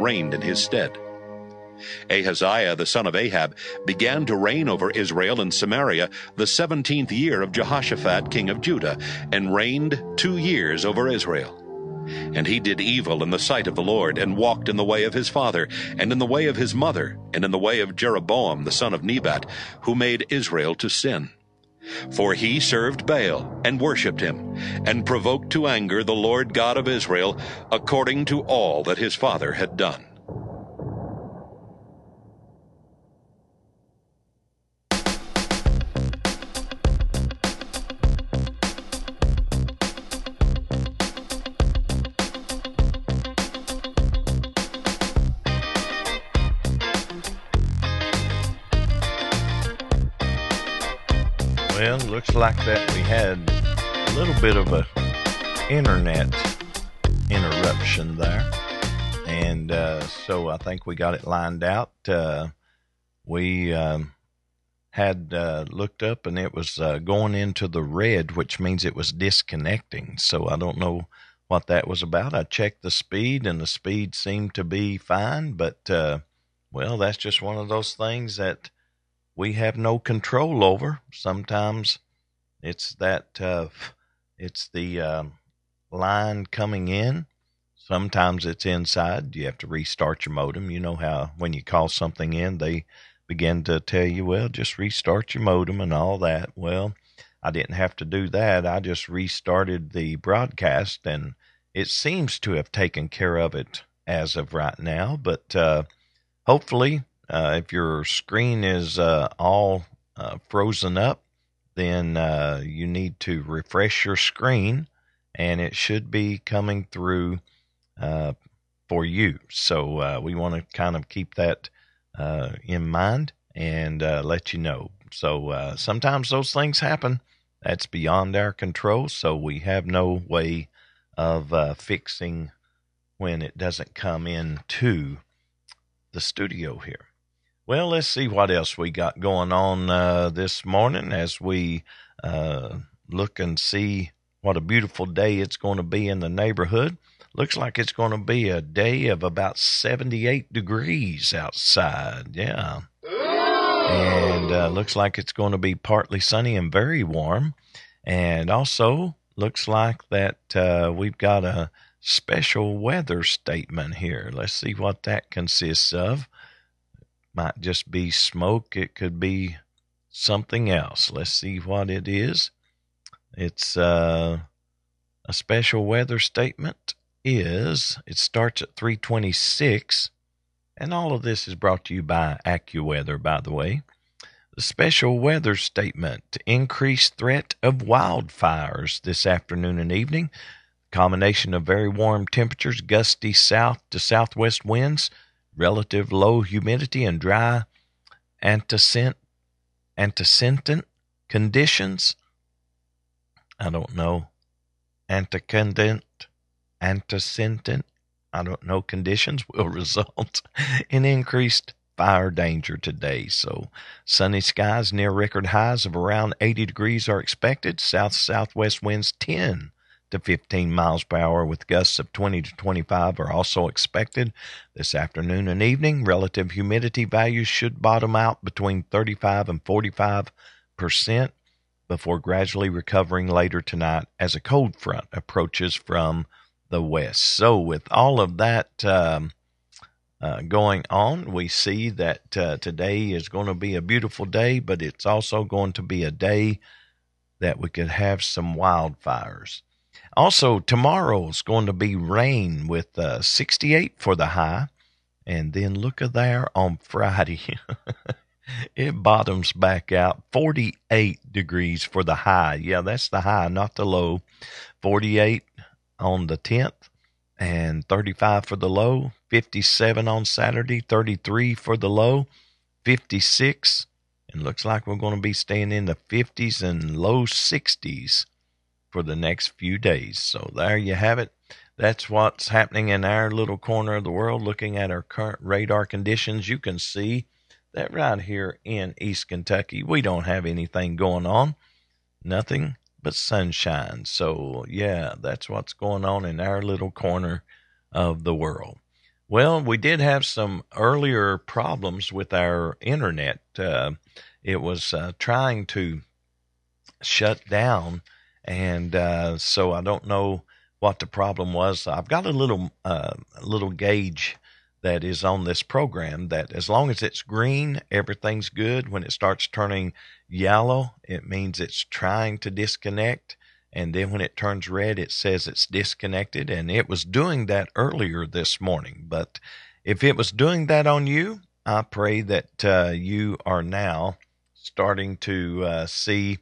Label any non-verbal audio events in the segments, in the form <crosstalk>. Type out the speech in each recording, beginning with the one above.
reigned in his stead. Ahaziah the son of Ahab began to reign over Israel and Samaria the seventeenth year of Jehoshaphat king of Judah, and reigned two years over Israel. And he did evil in the sight of the Lord, and walked in the way of his father, and in the way of his mother, and in the way of Jeroboam the son of Nebat, who made Israel to sin. For he served Baal, and worshipped him, and provoked to anger the Lord God of Israel, according to all that his father had done. Looks like that we had a little bit of a internet interruption there, and uh, so I think we got it lined out. Uh, we um, had uh, looked up, and it was uh, going into the red, which means it was disconnecting. So I don't know what that was about. I checked the speed, and the speed seemed to be fine, but uh, well, that's just one of those things that we have no control over. Sometimes it's that uh, it's the uh, line coming in. Sometimes it's inside. You have to restart your modem. You know how when you call something in, they begin to tell you, well, just restart your modem and all that. Well, I didn't have to do that. I just restarted the broadcast, and it seems to have taken care of it as of right now. But uh, hopefully, uh, if your screen is uh, all uh, frozen up, then uh, you need to refresh your screen and it should be coming through uh, for you. So uh, we want to kind of keep that in mind and let you know. So sometimes those things happen. That's beyond our control. So we have no way of fixing when it doesn't come into the studio here. Well, let's see what else we got going on uh, this morning as we uh, look and see what a beautiful day it's going to be in the neighborhood. Looks like it's going to be a day of about 78 degrees outside. Yeah. And uh, looks like it's going to be partly sunny and very warm. And also looks like that uh, we've got a special weather statement here. Let's see what that consists of might just be smoke. It could be something else. Let's see what it is. It's uh, a special weather statement is it starts at 326 and all of this is brought to you by AccuWeather by the way. The special weather statement increased threat of wildfires this afternoon and evening. Combination of very warm temperatures, gusty south to southwest winds relative low humidity and dry antecedent, antecedent conditions. I don't know. Antecedent, antecedent, I don't know, conditions will <laughs> result in increased fire danger today. So, sunny skies near record highs of around 80 degrees are expected. South southwest winds 10 to 15 miles per hour with gusts of 20 to 25 are also expected this afternoon and evening. Relative humidity values should bottom out between 35 and 45 percent before gradually recovering later tonight as a cold front approaches from the west. So, with all of that um, uh, going on, we see that uh, today is going to be a beautiful day, but it's also going to be a day that we could have some wildfires. Also, tomorrow is going to be rain with uh, 68 for the high. And then look at there on <laughs> Friday. it bottoms back out 48 degrees for the high. Yeah, that's the high, not the low. 48 on the 10th and 35 for the low. 57 on Saturday, 33 for the low. 56 and looks like we're going to be staying in the 50s and low 60s for the next few days. So there you have it. That's what's happening in our little corner of the world. Looking at our current radar conditions, you can see that right here in East Kentucky, we don't have anything going on. Nothing but sunshine. So, yeah, that's what's going on in our little corner of the world. Well, we did have some earlier problems with our internet. Uh, it was uh, trying to shut down, and uh, so I don't know what the problem was. I've got a little uh, little gauge that is on this program that as long as it's green, everything's good. When it starts turning yellow, it means it's trying to disconnect. And then when it turns red, it says it's disconnected. And it was doing that earlier this morning. But if it was doing that on you, I pray that uh, you are now starting to uh, see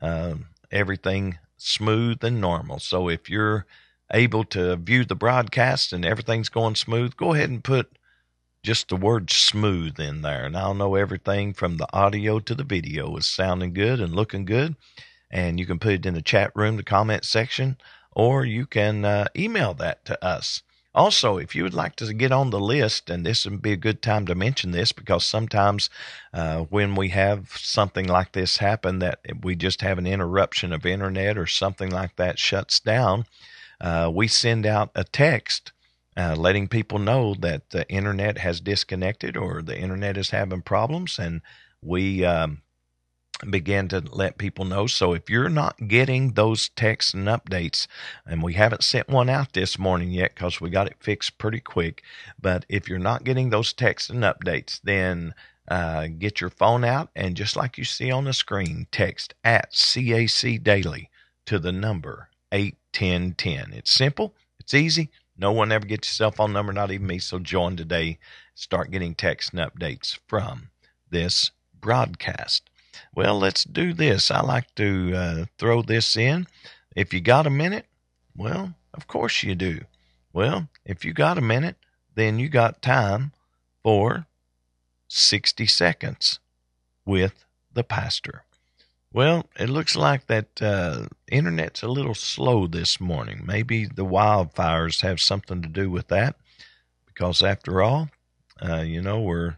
uh, everything smooth and normal. So if you're able to view the broadcast and everything's going smooth, go ahead and put just the word smooth in there. And I'll know everything from the audio to the video is sounding good and looking good. And you can put it in the chat room, the comment section, or you can uh, email that to us. Also, if you would like to get on the list, and this would be a good time to mention this because sometimes uh, when we have something like this happen, that we just have an interruption of internet or something like that shuts down, uh, we send out a text uh, letting people know that the internet has disconnected or the internet is having problems, and we um, begin to let people know. So if you're not getting those texts and updates, and we haven't sent one out this morning yet because we got it fixed pretty quick, but if you're not getting those texts and updates, then uh, get your phone out and just like you see on the screen, text at CAC Daily to the number 81010. It's simple, it's easy. No one ever gets your cell phone number, not even me. So join today. Start getting texts and updates from this broadcast. Well, let's do this. I like to uh, throw this in. If you got a minute, well, of course you do. Well, if you got a minute, then you got time for 60 seconds with the pastor. Well, it looks like that uh, internet's a little slow this morning. Maybe the wildfires have something to do with that, because after all, uh, you know we're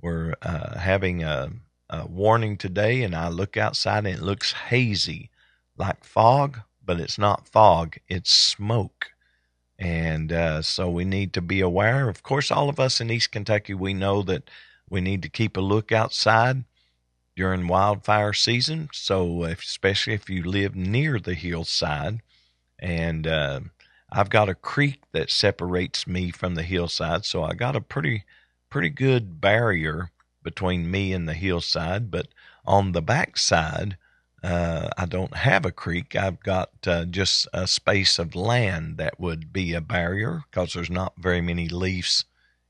we're uh, having a, a, warning today, and I look outside and it looks hazy, like fog, but it's not fog; it's smoke. And uh, so we need to be aware. Of course, all of us in East Kentucky, we know that we need to keep a look outside during wildfire season. So, if, especially if you live near the hillside, and uh, I've got a creek that separates me from the hillside, so I got a pretty pretty good barrier between me and the hillside. But on the backside, uh, I don't have a creek. I've got uh, just a space of land that would be a barrier because there's not very many leaves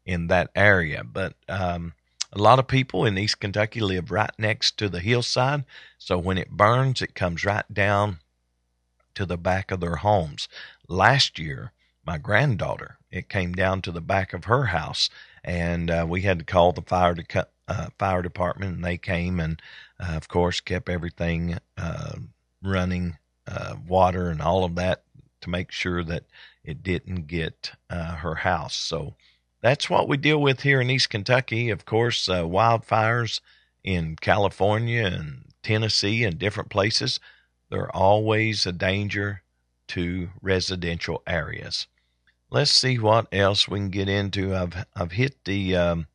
in that area. But um, a lot of people in East Kentucky live right next to the hillside, so when it burns, it comes right down to the back of their homes. Last year, my granddaughter, it came down to the back of her house, and uh, we had to call the fire to uh, fire department, and they came and, uh, of course, kept everything uh, running, uh, water and all of that to make sure that it didn't get uh, her house. So that's what we deal with here in East Kentucky. Of course, uh, wildfires in California and Tennessee and different places, they're always a danger to residential areas. Let's see what else we can get into. I've I've hit the um,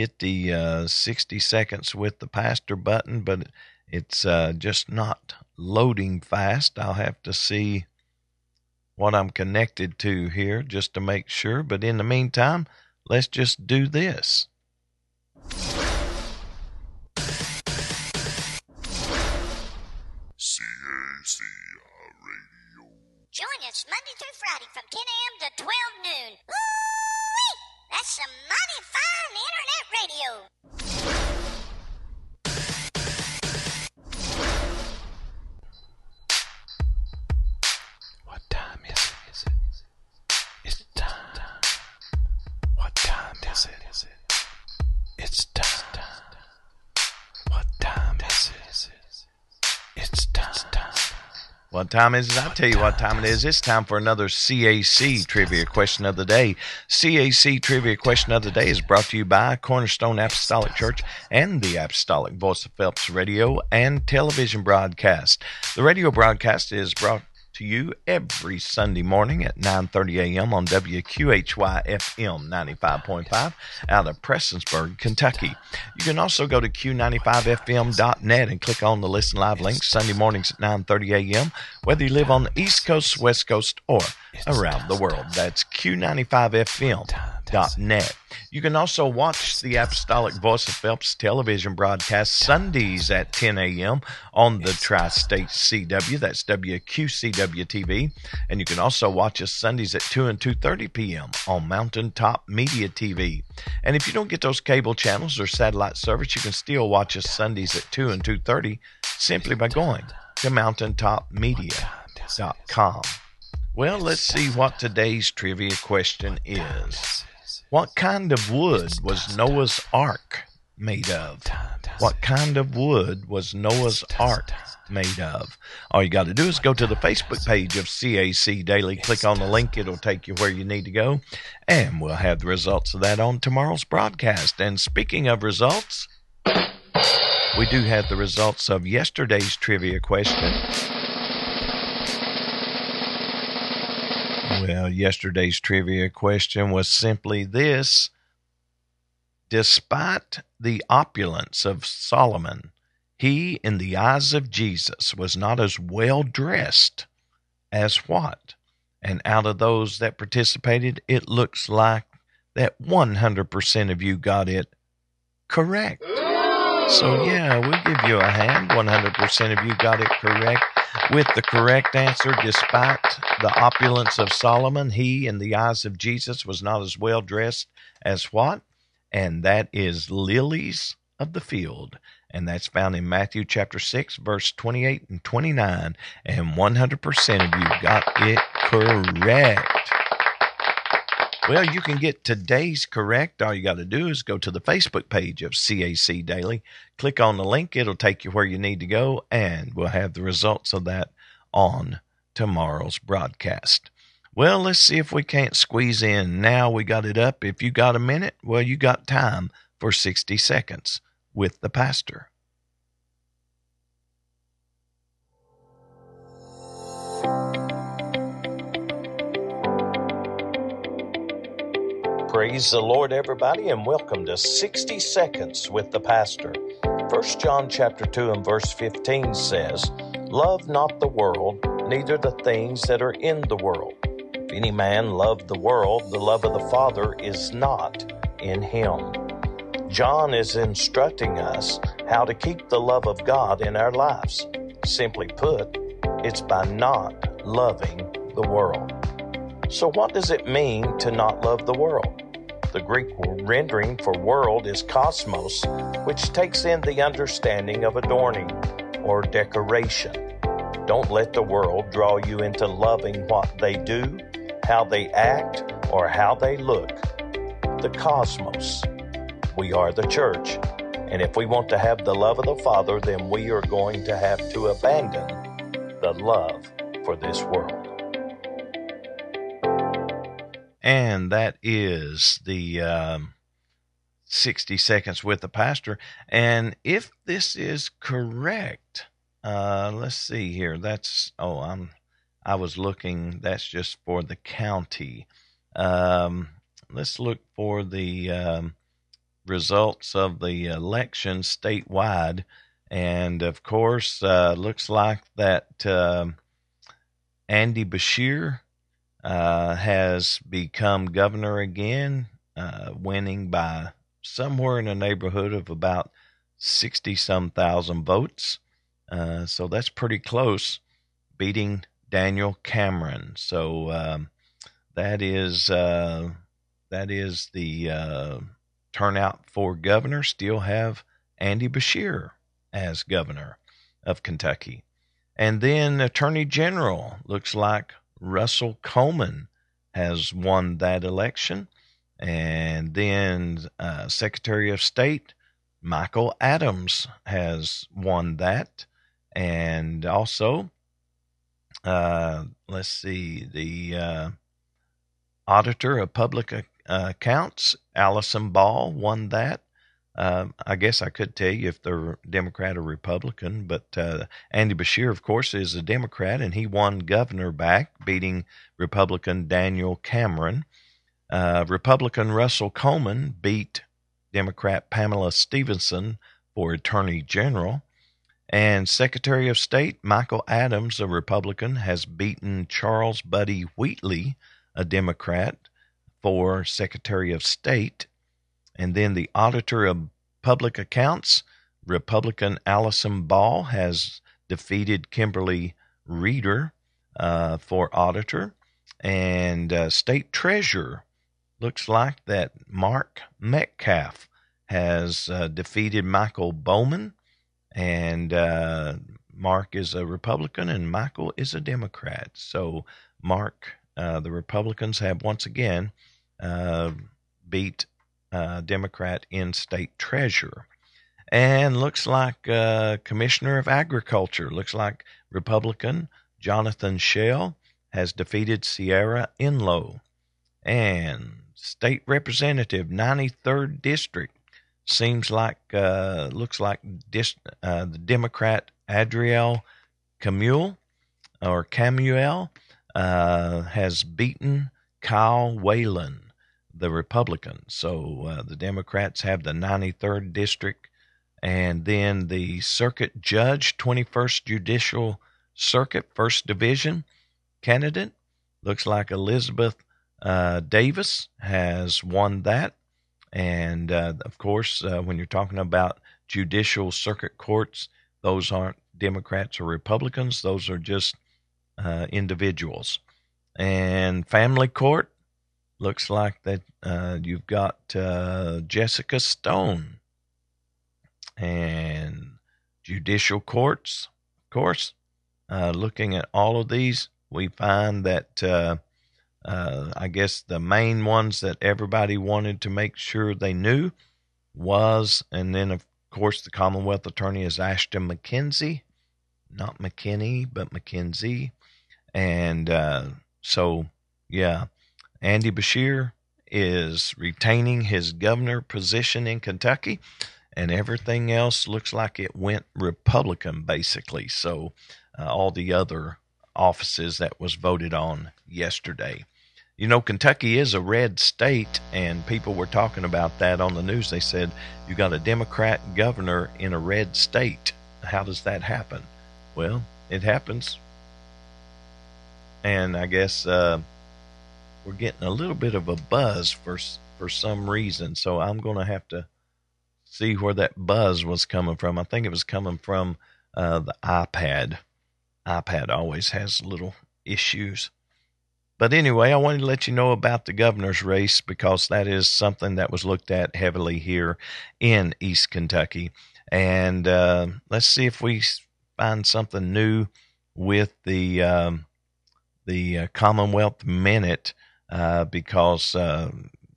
hit the uh, 60 seconds with the pastor button, but it's uh, just not loading fast. I'll have to see what I'm connected to here just to make sure. But in the meantime, let's just do this. CAC Radio. Join us Monday through Friday from 10 a.m. to 12 noon. Woo-wee! That's some mighty fine internet radio. What time is It's time. What time is it? It's time. What time is it? I'll tell you what time it is. It's time for another CAC Trivia Question of the Day. CAC Trivia Question of the Day is brought to you by Cornerstone Apostolic Church and the Apostolic Voice of Phelps Radio and television broadcast. The radio broadcast is brought to you every Sunday morning at 9:30 a.m. on WQHY FM 95.5 out of Prestonsburg, Kentucky. You can also go to q95fm.net and click on the listen live link Sunday mornings at 9:30 a.m. whether you live on the East Coast, West Coast, or around the world. That's q95fm.net. You can also watch the Apostolic Voice of Phelps television broadcast Sundays at 10 a.m. on the Tri-State CW. That's WQCW TV. And you can also watch us Sundays at 2 and 2.30 p.m. on Mountaintop Media TV. And if you don't get those cable channels or satellite service, you can still watch us Sundays at 2 and 2.30 simply by going to mountaintopmedia.com. Well, let's see what today's trivia question is. What kind of wood was Noah's Ark made of? What kind of wood was Noah's Ark made of? All you got to do is go to the Facebook page of CAC Daily, click on the link, it'll take you where you need to go, and we'll have the results of that on tomorrow's broadcast. And speaking of results, we do have the results of yesterday's trivia question. Well, yesterday's trivia question was simply this Despite the opulence of Solomon, he, in the eyes of Jesus, was not as well dressed as what? And out of those that participated, it looks like that 100% of you got it correct. So, oh. yeah, we give you a hand. 100% of you got it correct. With the correct answer, despite the opulence of Solomon, he, in the eyes of Jesus, was not as well dressed as what? And that is lilies of the field. And that's found in Matthew chapter 6, verse 28 and 29. And 100% of you got it correct. Well, you can get today's correct. All you got to do is go to the Facebook page of CAC Daily, click on the link, it'll take you where you need to go, and we'll have the results of that on tomorrow's broadcast. Well, let's see if we can't squeeze in. Now we got it up. If you got a minute, well, you got time for 60 seconds with the pastor. Praise the Lord, everybody, and welcome to 60 Seconds with the Pastor. 1 John chapter 2 and verse 15 says, Love not the world, neither the things that are in the world. If any man love the world, the love of the Father is not in him. John is instructing us how to keep the love of God in our lives. Simply put, it's by not loving the world. So, what does it mean to not love the world? The Greek rendering for world is cosmos, which takes in the understanding of adorning or decoration. Don't let the world draw you into loving what they do, how they act, or how they look. The cosmos. We are the church. And if we want to have the love of the Father, then we are going to have to abandon the love for this world. And that is the um, 60 seconds with the pastor. And if this is correct, uh, let's see here. That's, oh, I'm, I was looking, that's just for the county. Um, let's look for the um, results of the election statewide. And of course, uh, looks like that uh, Andy Beshear uh, has become governor again, uh, winning by somewhere in the neighborhood of about 60 some thousand votes. Uh, so that's pretty close, beating Daniel Cameron. So um, that is uh, that is the uh, turnout for governor. Still have Andy Beshear as governor of Kentucky, and then Attorney General looks like Russell Coleman has won that election. And then uh, Secretary of State Michael Adams has won that. And also, uh, let's see, the uh, Auditor of Public uh, Accounts, Allison Ball, won that. Um, I guess I could tell you if they're Democrat or Republican, but uh, Andy Beshear, of course, is a Democrat, and he won governor back, beating Republican Daniel Cameron. Uh, Republican Russell Coleman beat Democrat Pamela Stevenson for Attorney General. And Secretary of State Michael Adams, a Republican, has beaten Charles Buddy Wheatley, a Democrat, for Secretary of State. And then the Auditor of Public Accounts, Republican Allison Ball, has defeated Kimberly Reeder uh, for Auditor. And uh, State Treasurer looks like that Mark Metcalf has uh, defeated Michael Bowman and uh, Mark is a Republican and Michael is a Democrat. So Mark, uh, the Republicans have once again uh, beat uh, Democrat in state treasurer. And looks like uh, Commissioner of Agriculture, looks like Republican Jonathan Shell has defeated Sierra Enlow. And State Representative, 93rd District, seems like uh, looks like dis, uh, the Democrat Adrielle Camuel or Camuel uh, has beaten Kyle Whalen, the Republicans. So uh, the Democrats have the 93rd district, and then the circuit judge, 21st Judicial Circuit, First Division candidate looks like Elizabeth uh, Davis has won that. And uh, of course, uh, when you're talking about judicial circuit courts, those aren't Democrats or Republicans, those are just uh, individuals. And family court looks like that uh, you've got uh, Jessica Stone. And judicial courts, of course, uh, looking at all of these, we find that uh, I guess the main ones that everybody wanted to make sure they knew was, and then of course the Commonwealth Attorney is Ashton McKenzie, not McKinney, but McKenzie, and uh, so yeah, Andy Beshear is retaining his governor position in Kentucky, and everything else looks like it went Republican basically. So uh, all the other offices that was voted on yesterday. You know, Kentucky is a red state, and people were talking about that on the news. They said, You got a Democrat governor in a red state. How does that happen? Well, it happens. And I guess uh, we're getting a little bit of a buzz for, for some reason. So I'm going to have to see where that buzz was coming from. I think it was coming from uh, the iPad. iPad always has little issues. But anyway, I wanted to let you know about the governor's race because that is something that was looked at heavily here in East Kentucky. And uh, let's see if we find something new with the um, the uh, Commonwealth Minute uh, because uh,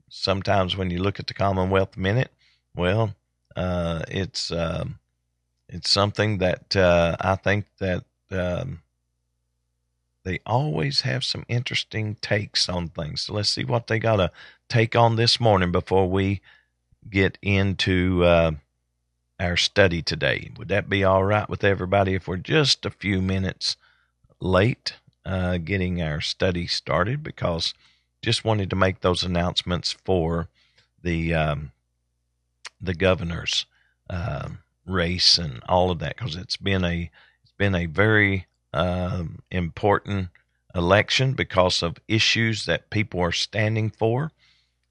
sometimes when you look at the Commonwealth Minute, well, uh, it's um, it's something that uh, I think that um, they always have some interesting takes on things. So let's see what they got to take on this morning before we get into uh, our study today. Would that be all right with everybody if we're just a few minutes late uh, getting our study started? Because just wanted to make those announcements for the um, the governor's uh, race and all of that because it's been a it's been a very uh, important election because of issues that people are standing for.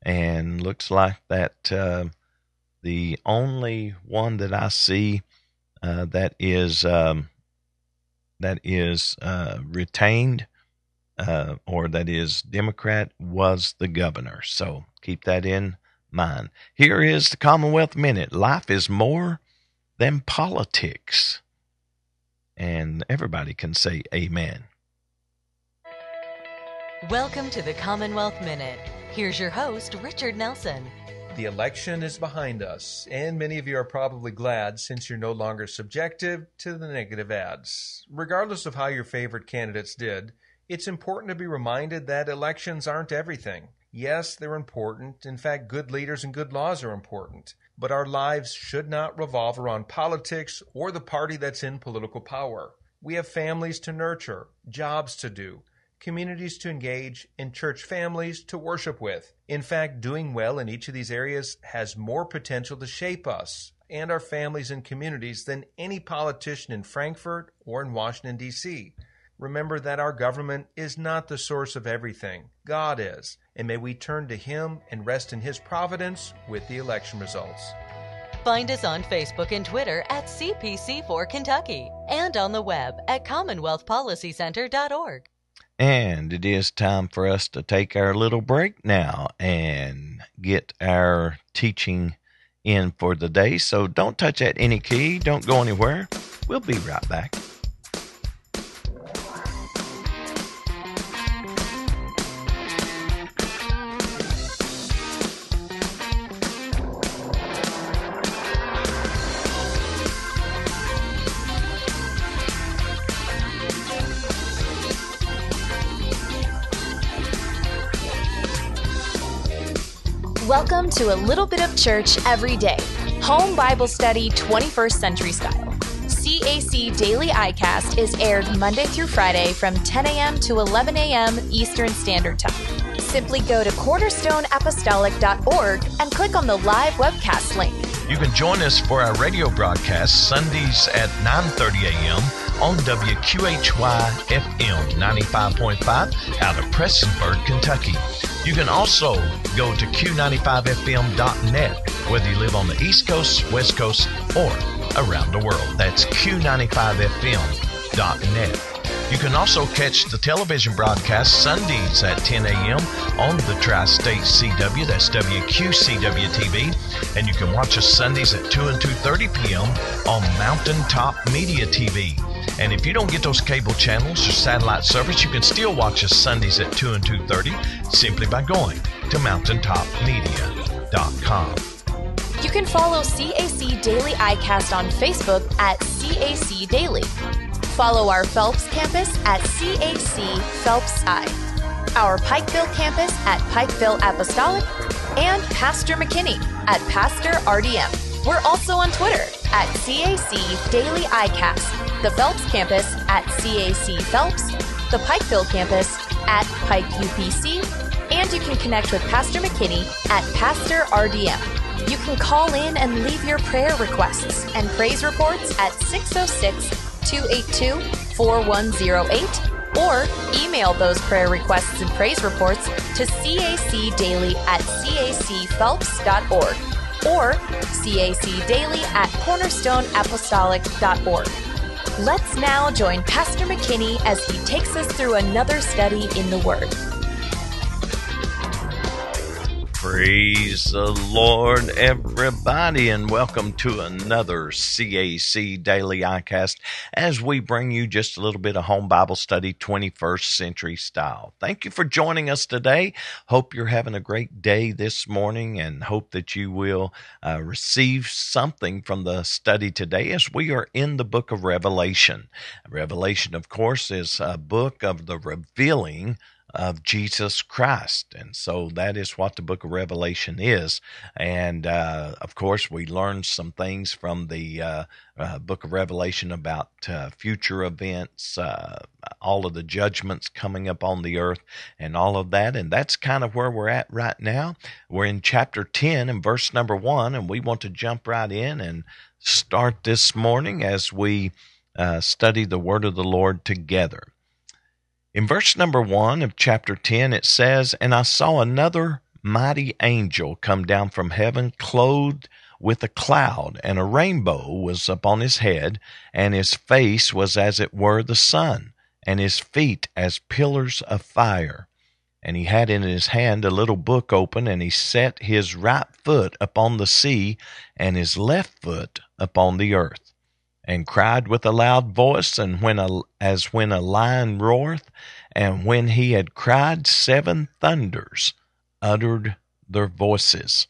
And looks like that uh, the only one that I see uh, that is um, that is uh, retained uh, or that is Democrat was the governor. So keep that in mind. Here is the Commonwealth Minute. Life is more than politics and everybody can say amen. Welcome to the Commonwealth Minute. Here's your host, Richard Nelson. The election is behind us, and many of you are probably glad since you're no longer subjective to the negative ads. Regardless of how your favorite candidates did, it's important to be reminded that elections aren't everything. Yes, they're important. In fact, good leaders and good laws are important. But our lives should not revolve around politics or the party that's in political power. We have families to nurture, jobs to do, communities to engage, and church families to worship with. In fact, doing well in each of these areas has more potential to shape us and our families and communities than any politician in Frankfort or in Washington, D.C. Remember that our government is not the source of everything. God is. And may we turn to Him and rest in His providence with the election results. Find us on Facebook and Twitter at CPC4 Kentucky and on the web at CommonwealthPolicyCenter.org. And it is time for us to take our little break now and get our teaching in for the day. So don't touch that any key, don't go anywhere. We'll be right back. To a little bit of church every day. Home Bible Study 21st Century Style. CAC Daily iCast is aired Monday through Friday from 10 a.m. to 11 a.m. Eastern Standard Time. Simply go to cornerstoneapostolic.org and click on the live webcast link. You can join us for our radio broadcast Sundays at 9:30 a.m. on WQHY FM 95.5 out of Prestonsburg, Kentucky. You can also go to Q95FM.net, whether you live on the East Coast, West Coast, or around the world. That's Q95FM.net. You can also catch the television broadcast Sundays at 10 a.m. on the Tri State CW, that's WQCW TV, and you can watch us Sundays at 2 and 2:30 p.m. on Mountaintop Media TV. And if you don't get those cable channels or satellite service, you can still watch us Sundays at 2 and 2:30 simply by going to mountaintopmedia.com. You can follow CAC Daily iCast on Facebook at CAC Daily. Follow our Phelps campus at CAC Phelps I, our Pikeville campus at Pikeville Apostolic, and Pastor McKinney at Pastor RDM. We're also on Twitter at CAC Daily iCast, the Phelps campus at CAC Phelps, the Pikeville campus at Pike UPC, and you can connect with Pastor McKinney at Pastor RDM. You can call in and leave your prayer requests and praise reports at 606 282 4108 or email those prayer requests and praise reports to cacdaily at cacphelps.org or cacdaily at cornerstoneapostolic.org. Let's now join Pastor McKinney as he takes us through another study in the Word. Praise the Lord, everybody, and welcome to another CAC Daily iCast as we bring you just a little bit of home Bible study, 21st century style. Thank you for joining us today. Hope you're having a great day this morning and hope that you will uh, receive something from the study today as we are in the book of Revelation. Revelation, of course, is a book of the revealing of Jesus Christ. And so that is what the book of Revelation is. And uh, of course, we learned some things from the uh, uh, book of Revelation about uh, future events, uh, all of the judgments coming up on the earth, and all of that. And that's kind of where we're at right now. We're in chapter 10 and verse number one, and we want to jump right in and start this morning as we uh, study the word of the Lord together. In verse number one of chapter 10, it says, And I saw another mighty angel come down from heaven, clothed with a cloud, and a rainbow was upon his head, and his face was as it were the sun, and his feet as pillars of fire. And he had in his hand a little book open, and he set his right foot upon the sea, and his left foot upon the earth and cried with a loud voice, and when a, as when a lion roareth, and when he had cried, seven thunders uttered their voices.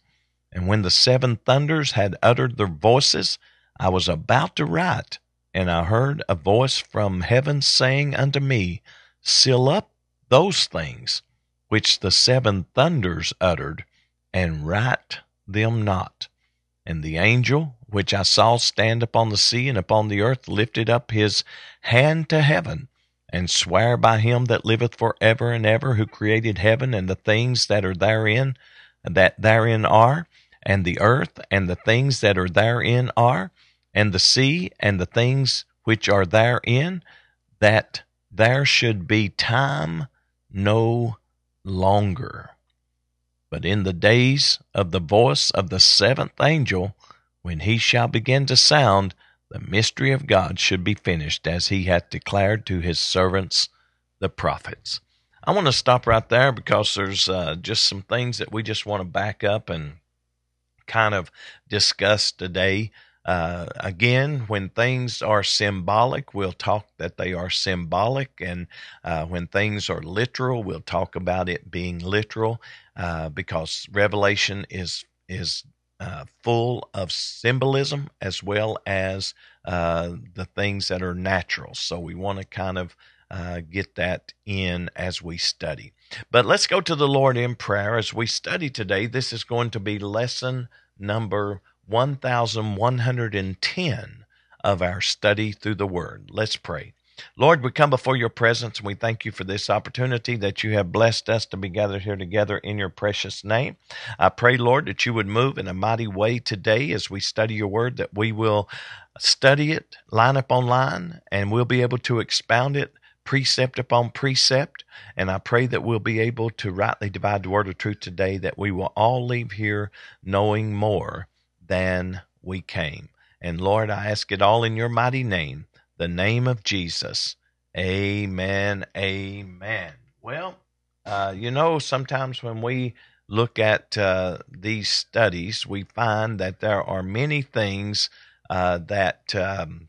And when the seven thunders had uttered their voices, I was about to write, and I heard a voice from heaven saying unto me, Seal up those things which the seven thunders uttered, and write them not. And the angel which I saw stand upon the sea and upon the earth lifted up his hand to heaven, and sware by him that liveth for ever and ever, who created heaven and the things that are therein, that therein are, and the earth and the things that are therein are, and the sea and the things which are therein, that there should be time no longer. But in the days of the voice of the seventh angel, when he shall begin to sound, the mystery of God should be finished, as he hath declared to his servants the prophets. I want to stop right there because there's uh, just some things that we just want to back up and kind of discuss today. Uh, again, when things are symbolic, we'll talk that they are symbolic, and uh, when things are literal, we'll talk about it being literal, uh, because Revelation is is uh, full of symbolism as well as uh, the things that are natural. So we want to kind of uh, get that in as we study. But let's go to the Lord in prayer as we study today. This is going to be lesson number 1110 of our study through the Word. Let's pray. Lord, we come before your presence and we thank you for this opportunity that you have blessed us to be gathered here together in your precious name. I pray, Lord, that you would move in a mighty way today as we study your word, that we will study it line upon line and we'll be able to expound it precept upon precept. And I pray that we'll be able to rightly divide the word of truth today, that we will all leave here knowing more than we came. And Lord, I ask it all in your mighty name, the name of Jesus. Amen. Amen. Well, uh, you know, sometimes when we look at uh, these studies, we find that there are many things uh, that um,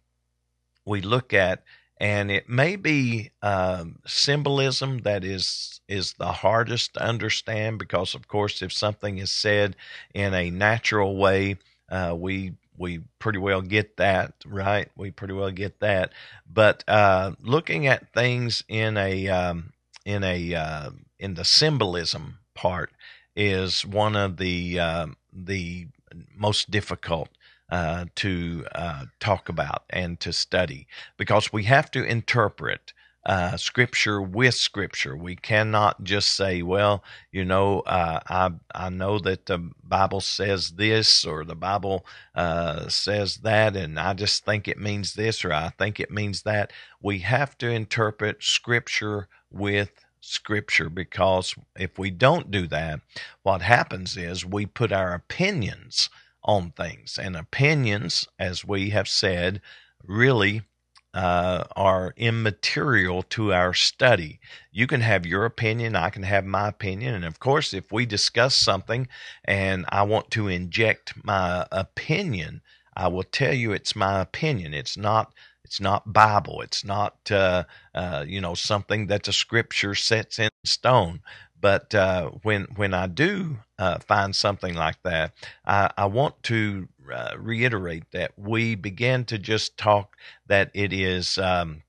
we look at and it may be um, symbolism that is is the hardest to understand because of course if something is said in a natural way uh, we we pretty well get that right? We pretty well get that. But uh, looking at things in a um, in a uh, in the symbolism part is one of the um, the most difficult uh, to uh, talk about and to study because we have to interpret uh, scripture with scripture. We cannot just say, well, you know, uh, I I know that the Bible says this or the Bible uh, says that, and I just think it means this or I think it means that. We have to interpret scripture with scripture because if we don't do that, what happens is we put our opinions on things. And opinions, as we have said, really uh, are immaterial to our study. You can have your opinion, I can have my opinion. And of course, if we discuss something and I want to inject my opinion, I will tell you it's my opinion. It's not. It's not Bible. It's not, uh, uh, you know, something that the Scripture sets in stone. But uh, when when I do uh, find something like that, I, I want to uh, reiterate that we begin to just talk that it is um,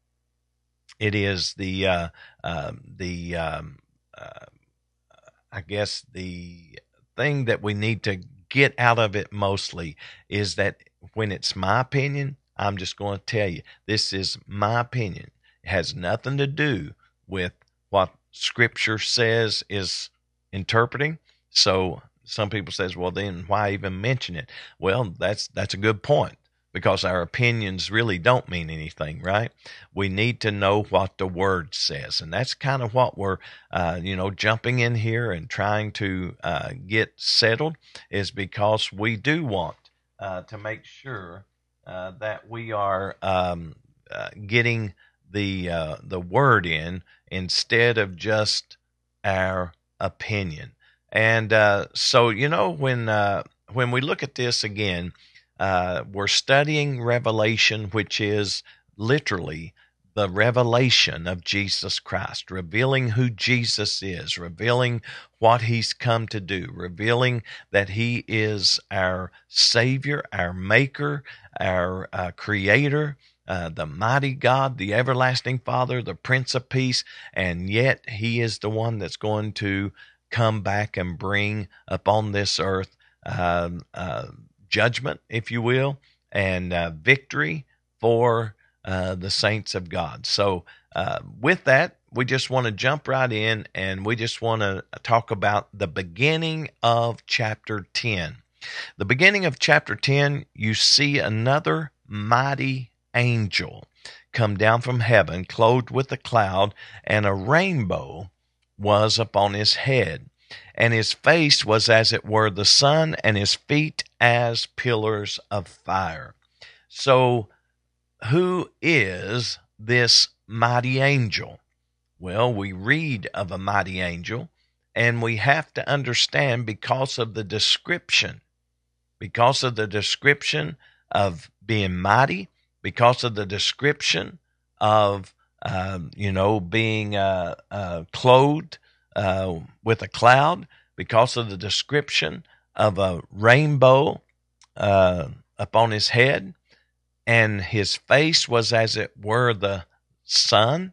it is the uh, um, the um, uh, I guess the thing that we need to get out of it mostly is that when it's my opinion, I'm just going to tell you this is my opinion. It has nothing to do with what scripture says is interpreting. So some people says, well, then why even mention it? Well, that's that's a good point because our opinions really don't mean anything, right? We need to know what the word says, and that's kind of what we're, uh, you know, jumping in here and trying to uh, get settled is because we do want uh, to make sure uh, that we are um, uh, getting the uh, the word in instead of just our opinion. And uh, so, you know, when uh, when we look at this again, uh, we're studying Revelation, which is literally the revelation of Jesus Christ, revealing who Jesus is, revealing what he's come to do, revealing that he is our Savior, our Maker, our uh, Creator, uh, the mighty God, the everlasting Father, the Prince of Peace, and yet He is the one that's going to come back and bring upon this earth uh, uh, judgment, if you will, and uh, victory for uh, the saints of God. So, uh, with that, we just want to jump right in and we just want to talk about the beginning of chapter 10. The beginning of chapter 10, you see another mighty angel come down from heaven, clothed with a cloud, and a rainbow was upon his head. And his face was as it were the sun, and his feet as pillars of fire. So, who is this mighty angel? Well, we read of a mighty angel, and we have to understand because of the description, because of the description of being mighty, because of the description of uh, you know being uh, uh, clothed uh, with a cloud, because of the description of a rainbow uh, upon his head, and his face was as it were the sun.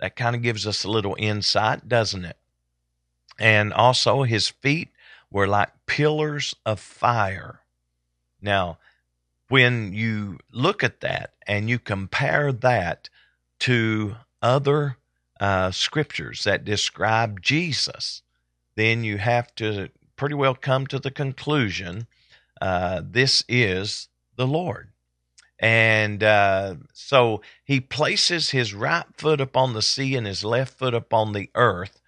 That kind of gives us a little insight, doesn't it? And also, his feet were like pillars of fire. Now, when you look at that and you compare that to other uh, scriptures that describe Jesus, then you have to pretty well come to the conclusion uh, this is the Lord. And uh, so he places his right foot upon the sea and his left foot upon the earth.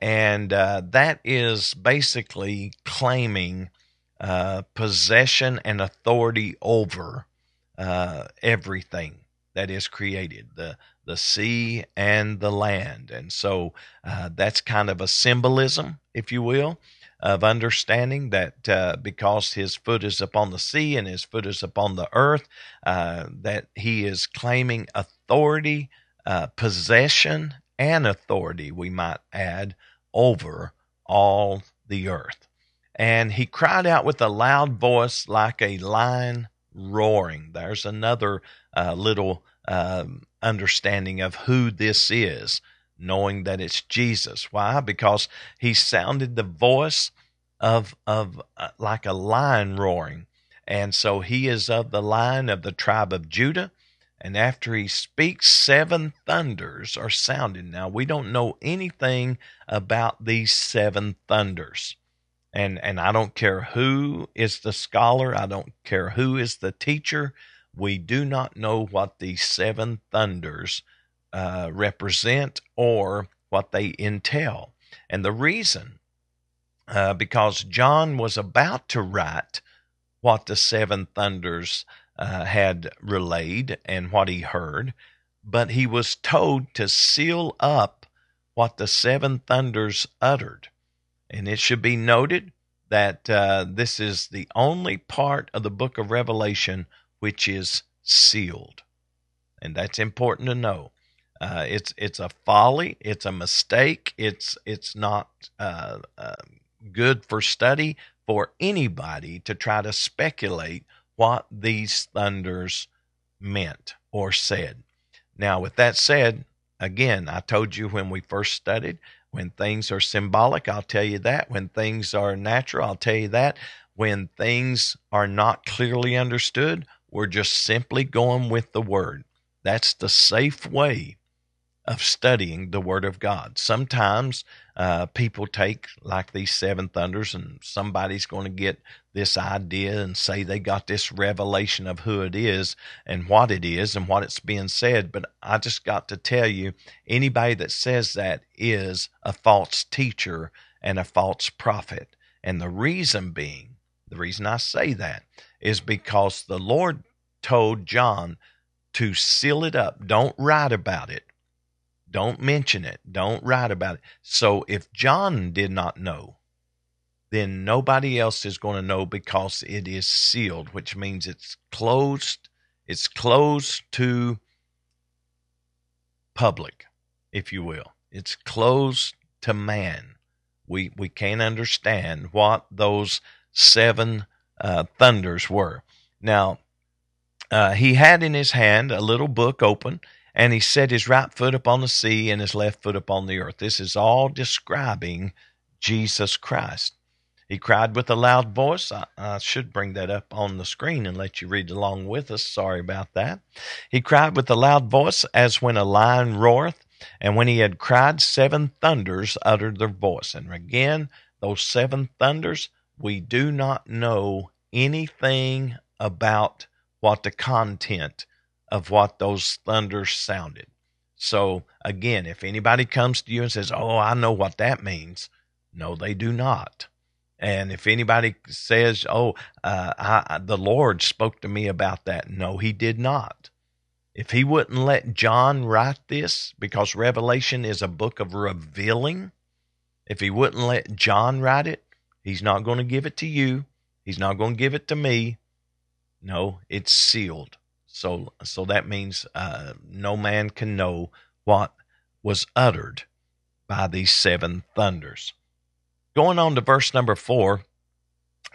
And uh, that is basically claiming uh, possession and authority over uh, everything that is created the the sea and the land and so uh, that's kind of a symbolism if you will of understanding that uh, because his foot is upon the sea and his foot is upon the earth uh, that he is claiming authority uh, possession and authority we might add over all the earth and he cried out with a loud voice like a lion roaring. There's another uh, little um, understanding of who this is, knowing that it's Jesus. Why? Because he sounded the voice of of uh, like a lion roaring, and so he is of the line of the tribe of Judah. And after he speaks, seven thunders are sounded. Now we don't know anything about these seven thunders and and I don't care who is the scholar, I don't care who is the teacher. We do not know what these seven thunders uh, represent or what they entail, and the reason uh, because John was about to write what the seven thunders uh, had relayed and what he heard, but he was told to seal up what the seven thunders uttered. And it should be noted that uh, this is the only part of the book of Revelation which is sealed. And that's important to know. Uh, it's it's a folly. It's a mistake. It's it's not uh, uh, good for study for anybody to try to speculate what these thunders meant or said. Now, with that said, again, I told you when we first studied when things are symbolic, I'll tell you that. When things are natural, I'll tell you that. When things are not clearly understood, we're just simply going with the Word. That's the safe way of studying the Word of God. Sometimes uh, people take like these seven thunders, and somebody's going to get this idea and say they got this revelation of who it is and what it is and what it's being said. But I just got to tell you anybody that says that is a false teacher and a false prophet. And the reason being, the reason I say that is because the Lord told John to seal it up, don't write about it don't mention it. Don't write about it. So if John did not know, then nobody else is going to know because it is sealed, which means it's closed. It's closed to public, if you will. It's closed to man. We we can't understand what those seven uh, thunders were. Now, uh, he had in his hand a little book open, and he set his right foot upon the sea and his left foot upon the earth. This is all describing Jesus Christ. He cried with a loud voice. I, I, should bring that up on the screen and let you read along with us. Sorry about that. He cried with a loud voice as when a lion roareth. And when he had cried, seven thunders uttered their voice. And again, those seven thunders, we do not know anything about what the content of what those thunders sounded. So again, if anybody comes to you and says, Oh, I know what that means, no, they do not. And if anybody says, "Oh, uh, I, the Lord spoke to me about that," no, He did not. If He wouldn't let John write this, because Revelation is a book of revealing, if He wouldn't let John write it, He's not going to give it to you. He's not going to give it to me. No, it's sealed. So, so that means uh, no man can know what was uttered by these seven thunders. Going on to verse number four,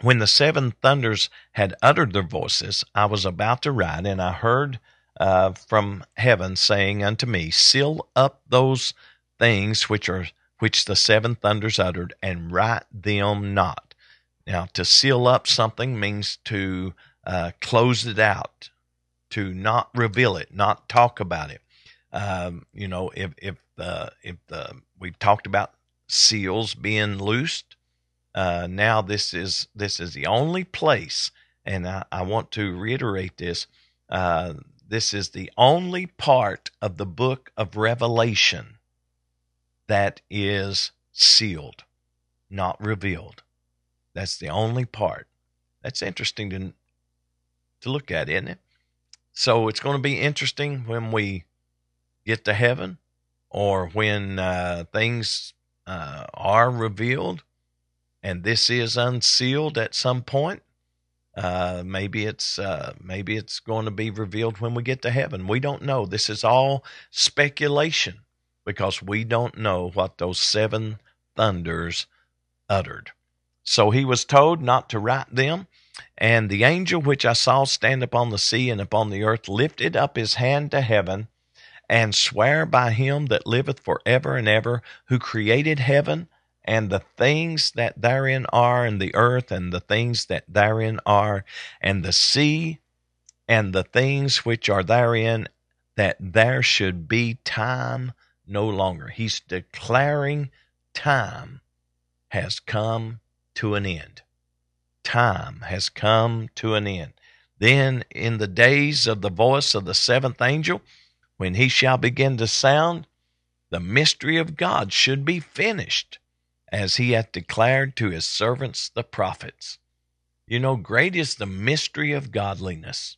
when the seven thunders had uttered their voices, I was about to write, and I heard uh, from heaven saying unto me, Seal up those things which are which the seven thunders uttered, and write them not. Now, to seal up something means to uh, close it out, to not reveal it, not talk about it. Um, you know, if if the if the we've talked about seals being loosed. Uh, now this is this is the only place, and I, I want to reiterate this. Uh, this is the only part of the book of Revelation that is sealed, not revealed. That's the only part. That's interesting to to look at, isn't it? So it's going to be interesting when we get to heaven or when uh, things uh, are revealed and this is unsealed at some point. Uh, maybe it's uh, maybe it's going to be revealed when we get to heaven. We don't know. This is all speculation because we don't know what those seven thunders uttered. So he was told not to write them. And the angel which I saw stand upon the sea and upon the earth lifted up his hand to heaven and swear by him that liveth for ever and ever, who created heaven and the things that therein are, and the earth and the things that therein are, and the sea and the things which are therein, that there should be time no longer. He's declaring time has come to an end. Time has come to an end. Then, in the days of the voice of the seventh angel, when he shall begin to sound, the mystery of God should be finished, as he hath declared to his servants the prophets. You know, great is the mystery of godliness.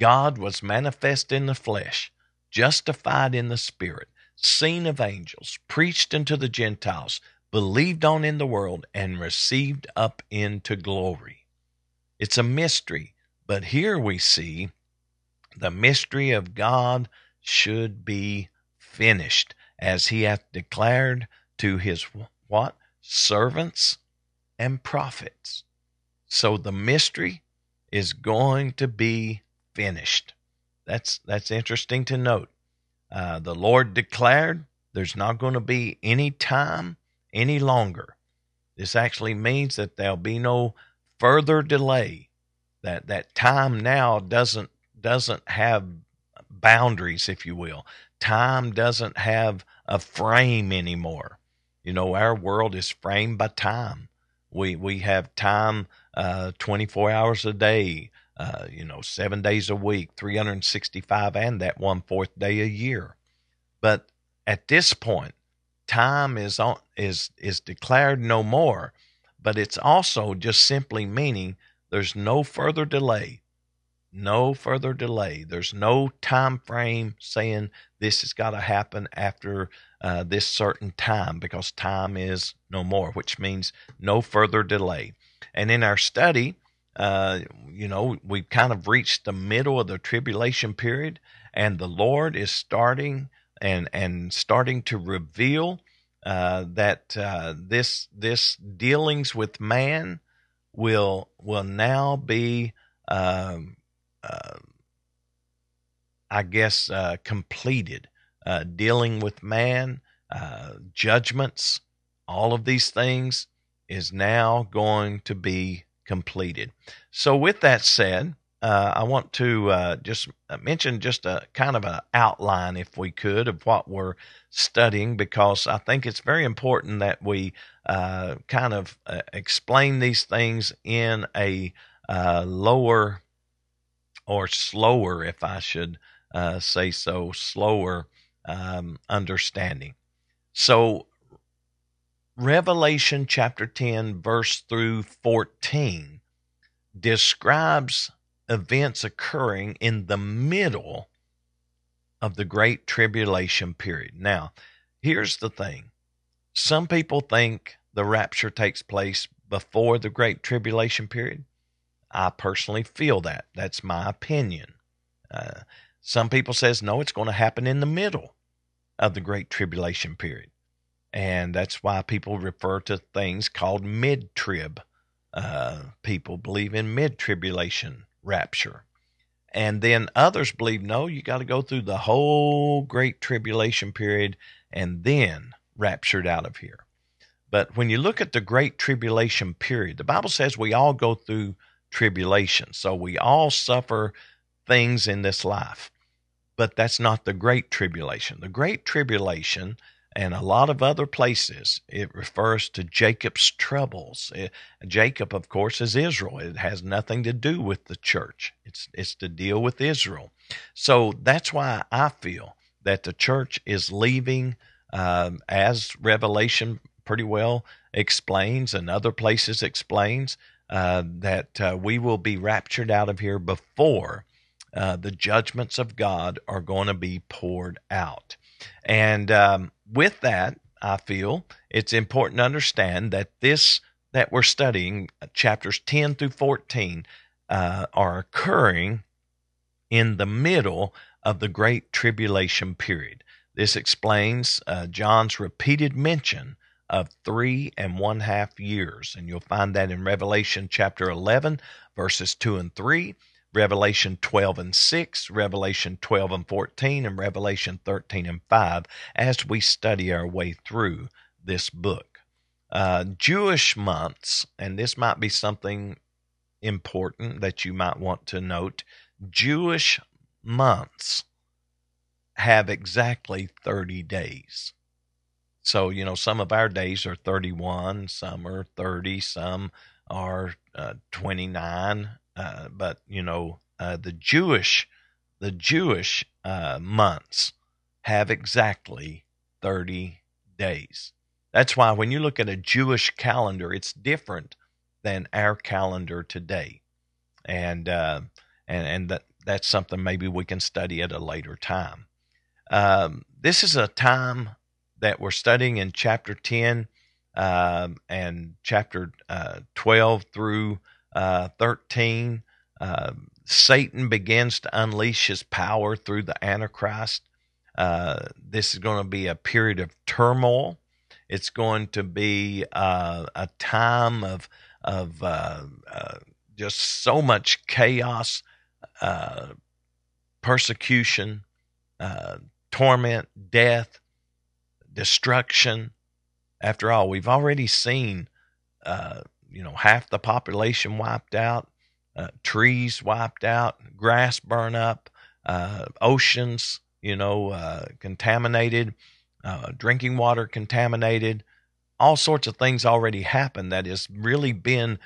God was manifest in the flesh, justified in the spirit, seen of angels, preached unto the Gentiles, believed on in the world, and received up into glory. It's a mystery, but here we see the mystery of God should be finished, as he hath declared to his what? Servants and prophets. So the mystery is going to be finished. That's that's interesting to note. Uh, the Lord declared there's not going to be any time any longer. This actually means that there'll be no further delay. That that time now doesn't doesn't have boundaries, if you will. Time doesn't have a frame anymore. You know, our world is framed by time. We we have time uh, 24 hours a day, uh, you know, seven days a week, 365, and that one fourth day a year. But at this point, time is on is is declared no more. But it's also just simply meaning there's no further delay no further delay. There's no time frame saying this has got to happen after uh, this certain time because time is no more, which means no further delay. And in our study, uh, you know, we've kind of reached the middle of the tribulation period, and the Lord is starting and and starting to reveal uh, that uh, this this dealings with man will will now be um, uh, I guess, uh, completed. Uh, dealing with man, uh, judgments, all of these things is now going to be completed. So, with that said, uh, I want to uh, just mention just a kind of an outline, if we could, of what we're studying, because I think it's very important that we uh, kind of uh, explain these things in a uh, lower or slower, if I should uh, say so, slower um, understanding. So, Revelation chapter 10, verse through 14, describes events occurring in the middle of the Great Tribulation period. Now, here's the thing some people think the rapture takes place before the Great Tribulation period. I personally feel that. That's my opinion. Uh, some people says no, it's going to happen in the middle of the Great Tribulation period. And that's why people refer to things called mid trib. Uh, people believe in mid tribulation rapture. And then others believe, no, you got to go through the whole great tribulation period and then raptured out of here. But when you look at the great tribulation period, the Bible says we all go through tribulation. So we all suffer things in this life. But that's not the great tribulation. The great tribulation and a lot of other places. It refers to Jacob's troubles. It, Jacob, of course, is Israel. It has nothing to do with the church. It's it's to deal with Israel. So that's why I feel that the church is leaving, um, as Revelation pretty well explains, and other places explains uh, that uh, we will be raptured out of here before uh, the judgments of God are going to be poured out. And um, with that, I feel it's important to understand that this that we're studying, chapters 10 through 14, uh, are occurring in the middle of the Great Tribulation period. This explains uh, John's repeated mention of three and one half years. And you'll find that in Revelation chapter 11, verses 2 and 3, Revelation 12 and 6, Revelation 12 and 14, and Revelation 13 and 5 as we study our way through this book. Uh, Jewish months, and this might be something important that you might want to note Jewish months have exactly 30 days. So, you know, some of our days are 31, some are 30, some are uh, 29, uh, but you know uh, the Jewish the Jewish uh, months have exactly 30 days. That's why when you look at a Jewish calendar, it's different than our calendar today, and uh, and and that that's something maybe we can study at a later time. Um, this is a time that we're studying in chapter 10 um, and chapter uh, 12 through uh, 13, uh, Satan begins to unleash his power through the Antichrist. Uh, this is going to be a period of turmoil. It's going to be uh, a time of of uh, just so much chaos, persecution, torment, death, destruction. After all, we've already seen you know half the population wiped out, uh, trees wiped out, grass burned up, uh, oceans you know uh, contaminated, uh, drinking water contaminated, all sorts of things already happened that has really been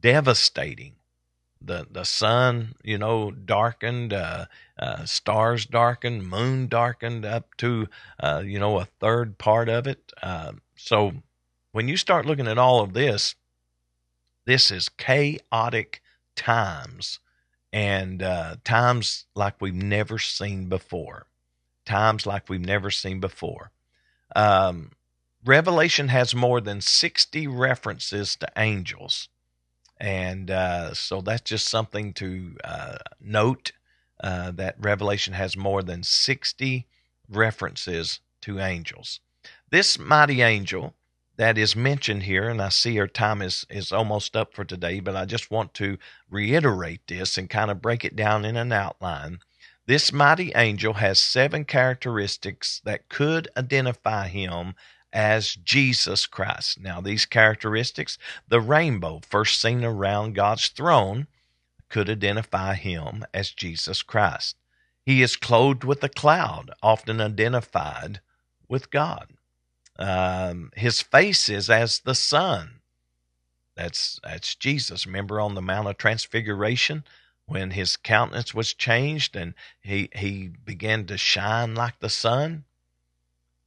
devastating. The the sun you know darkened, uh, stars darkened, moon darkened up to you know a third part of it. so when you start looking at all of this this is chaotic times and uh, times like we've never seen before. Times like we've never seen before. Um, Revelation has more than 60 references to angels. And uh, so that's just something to uh, note uh, that Revelation has more than 60 references to angels. This mighty angel that is mentioned here, and I see our time is, is almost up for today, but I just want to reiterate this and kind of break it down in an outline. This mighty angel has seven characteristics that could identify him as Jesus Christ. Now, these characteristics, the rainbow first seen around God's throne, could identify him as Jesus Christ. He is clothed with a cloud, often identified with God. Um, his face is as the sun. That's that's Jesus. Remember on the Mount of Transfiguration when his countenance was changed and he he began to shine like the sun.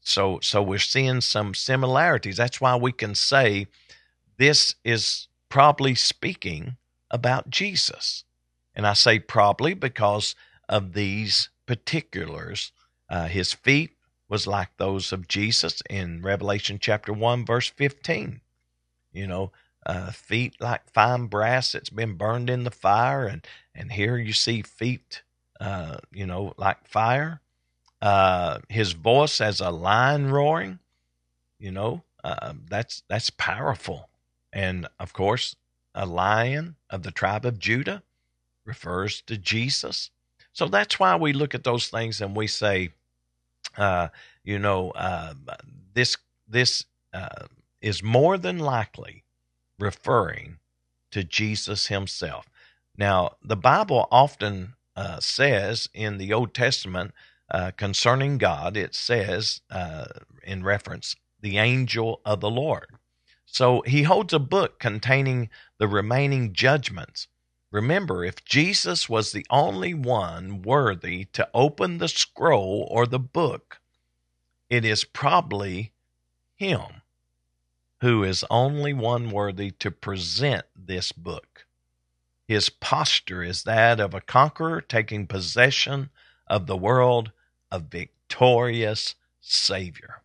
So so we're seeing some similarities. That's why we can say this is probably speaking about Jesus. And I say probably because of these particulars. Uh, his feet was like those of Jesus in Revelation chapter 1, verse 15. You know, uh, feet like fine brass that's been burned in the fire, and, and here you see feet, uh, you know, like fire. Uh, his voice as a lion roaring, you know, uh, that's that's powerful. And of course, a lion of the tribe of Judah refers to Jesus. So that's why we look at those things and we say, uh, you know, uh, this this uh, is more than likely referring to Jesus Himself. Now, the Bible often uh, says in the Old Testament uh, concerning God, it says uh, in reference, the angel of the Lord. So he holds a book containing the remaining judgments Remember, if Jesus was the only one worthy to open the scroll or the book, it is probably him who is only one worthy to present this book. His posture is that of a conqueror taking possession of the world, a victorious Savior.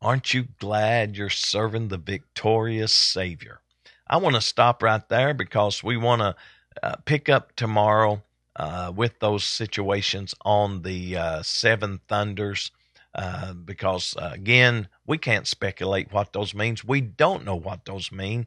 Aren't you glad you're serving the victorious Savior? I want to stop right there because we want to uh, pick up tomorrow uh, with those situations on the uh, seven thunders. Uh, because uh, again, we can't speculate what those means. We don't know what those mean,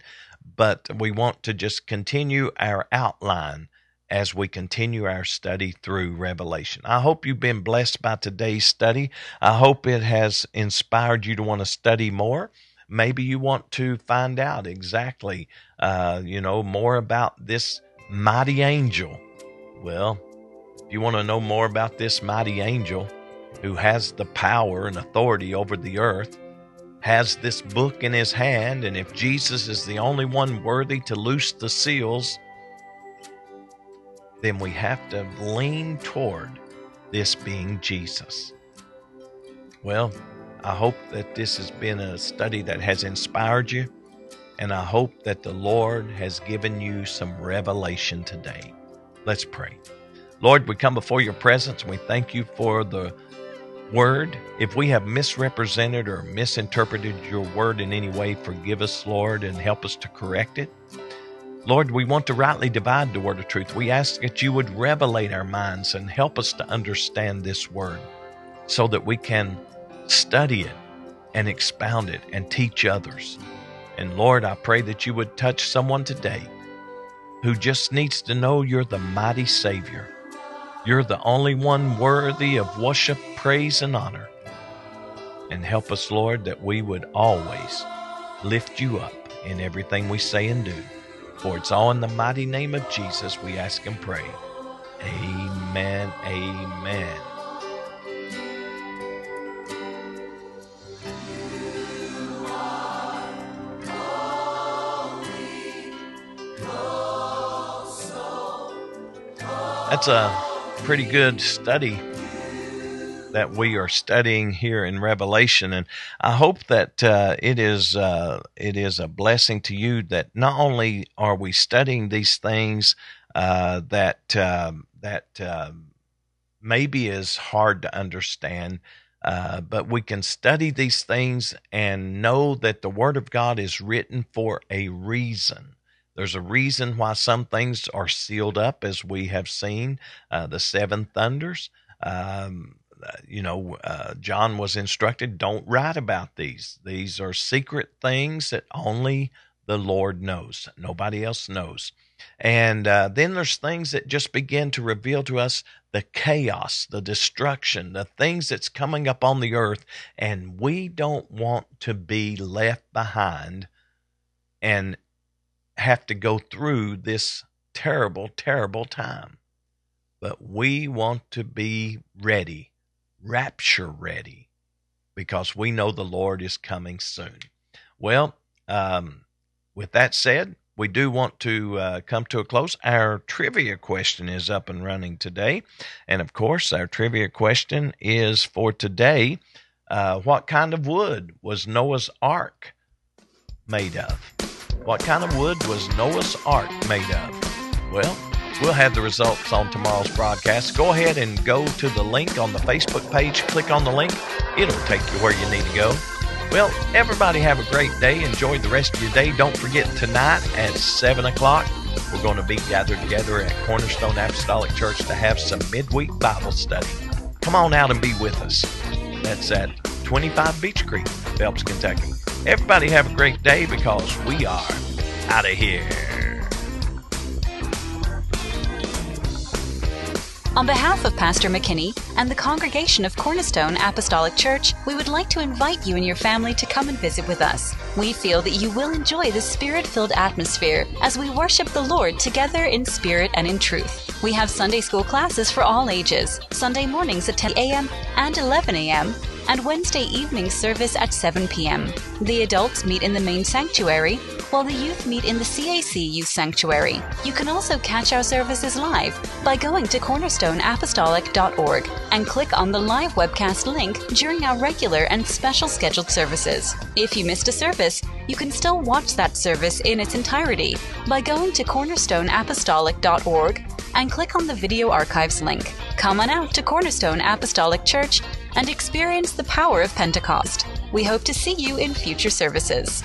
but we want to just continue our outline as we continue our study through Revelation. I hope you've been blessed by today's study. I hope it has inspired you to want to study more. Maybe you want to find out exactly, uh, you know, more about this mighty angel. Well, if you want to know more about this mighty angel who has the power and authority over the earth, has this book in his hand, and if Jesus is the only one worthy to loose the seals, then we have to lean toward this being Jesus. Well, I hope that this has been a study that has inspired you and I hope that the Lord has given you some revelation today. Let's pray. Lord, we come before your presence we thank you for the word. If we have misrepresented or misinterpreted your word in any way, forgive us, Lord, and help us to correct it. Lord, we want to rightly divide the word of truth. We ask that you would revelate our minds and help us to understand this word so that we can study it and expound it and teach others. And Lord, I pray that you would touch someone today who just needs to know you're the mighty Savior. You're the only one worthy of worship, praise, and honor. And help us, Lord, that we would always lift you up in everything we say and do. For it's all in the mighty name of Jesus we ask and pray. Amen. Amen. That's a pretty good study that we are studying here in Revelation, and I hope that uh, it is uh, it is a blessing to you that not only are we studying these things uh, that um, that um, maybe is hard to understand, uh, but we can study these things and know that the Word of God is written for a reason. There's a reason why some things are sealed up, as we have seen uh, the seven thunders. Um, you know, uh, John was instructed don't write about these. These are secret things that only the Lord knows, nobody else knows. And uh, then there's things that just begin to reveal to us the chaos, the destruction, the things that's coming up on the earth. And we don't want to be left behind and have to go through this terrible, terrible time. But we want to be ready, rapture ready, because we know the Lord is coming soon. Well, um, with that said, we do want to uh, come to a close. Our trivia question is up and running today. And of course, our trivia question is for today uh, What kind of wood was Noah's Ark made of? What kind of wood was Noah's Ark made of? Well, we'll have the results on tomorrow's broadcast. Go ahead and go to the link on the Facebook page. Click on the link, it'll take you where you need to go. Well, everybody have a great day. Enjoy the rest of your day. Don't forget tonight at 7 o'clock, we're going to be gathered together at Cornerstone Apostolic Church to have some midweek Bible study. Come on out and be with us. That's at 25 Beech Creek, Phelps, Kentucky. Everybody have a great day because we are out of here. On behalf of Pastor McKinney and the congregation of Cornerstone Apostolic Church, we would like to invite you and your family to come and visit with us. We feel that you will enjoy the spirit filled atmosphere as we worship the Lord together in spirit and in truth. We have Sunday school classes for all ages, Sunday mornings at 10 a.m. and 11 a.m., and Wednesday evening service at 7 p.m. The adults meet in the main sanctuary, while the youth meet in the CAC Youth Sanctuary. You can also catch our services live by going to cornerstoneapostolic.org and click on the live webcast link during our regular and special scheduled services. If you missed a service, you can still watch that service in its entirety by going to cornerstoneapostolic.org and click on the video archives link. Come on out to Cornerstone Apostolic Church and experience the power of Pentecost. We hope to see you in future services.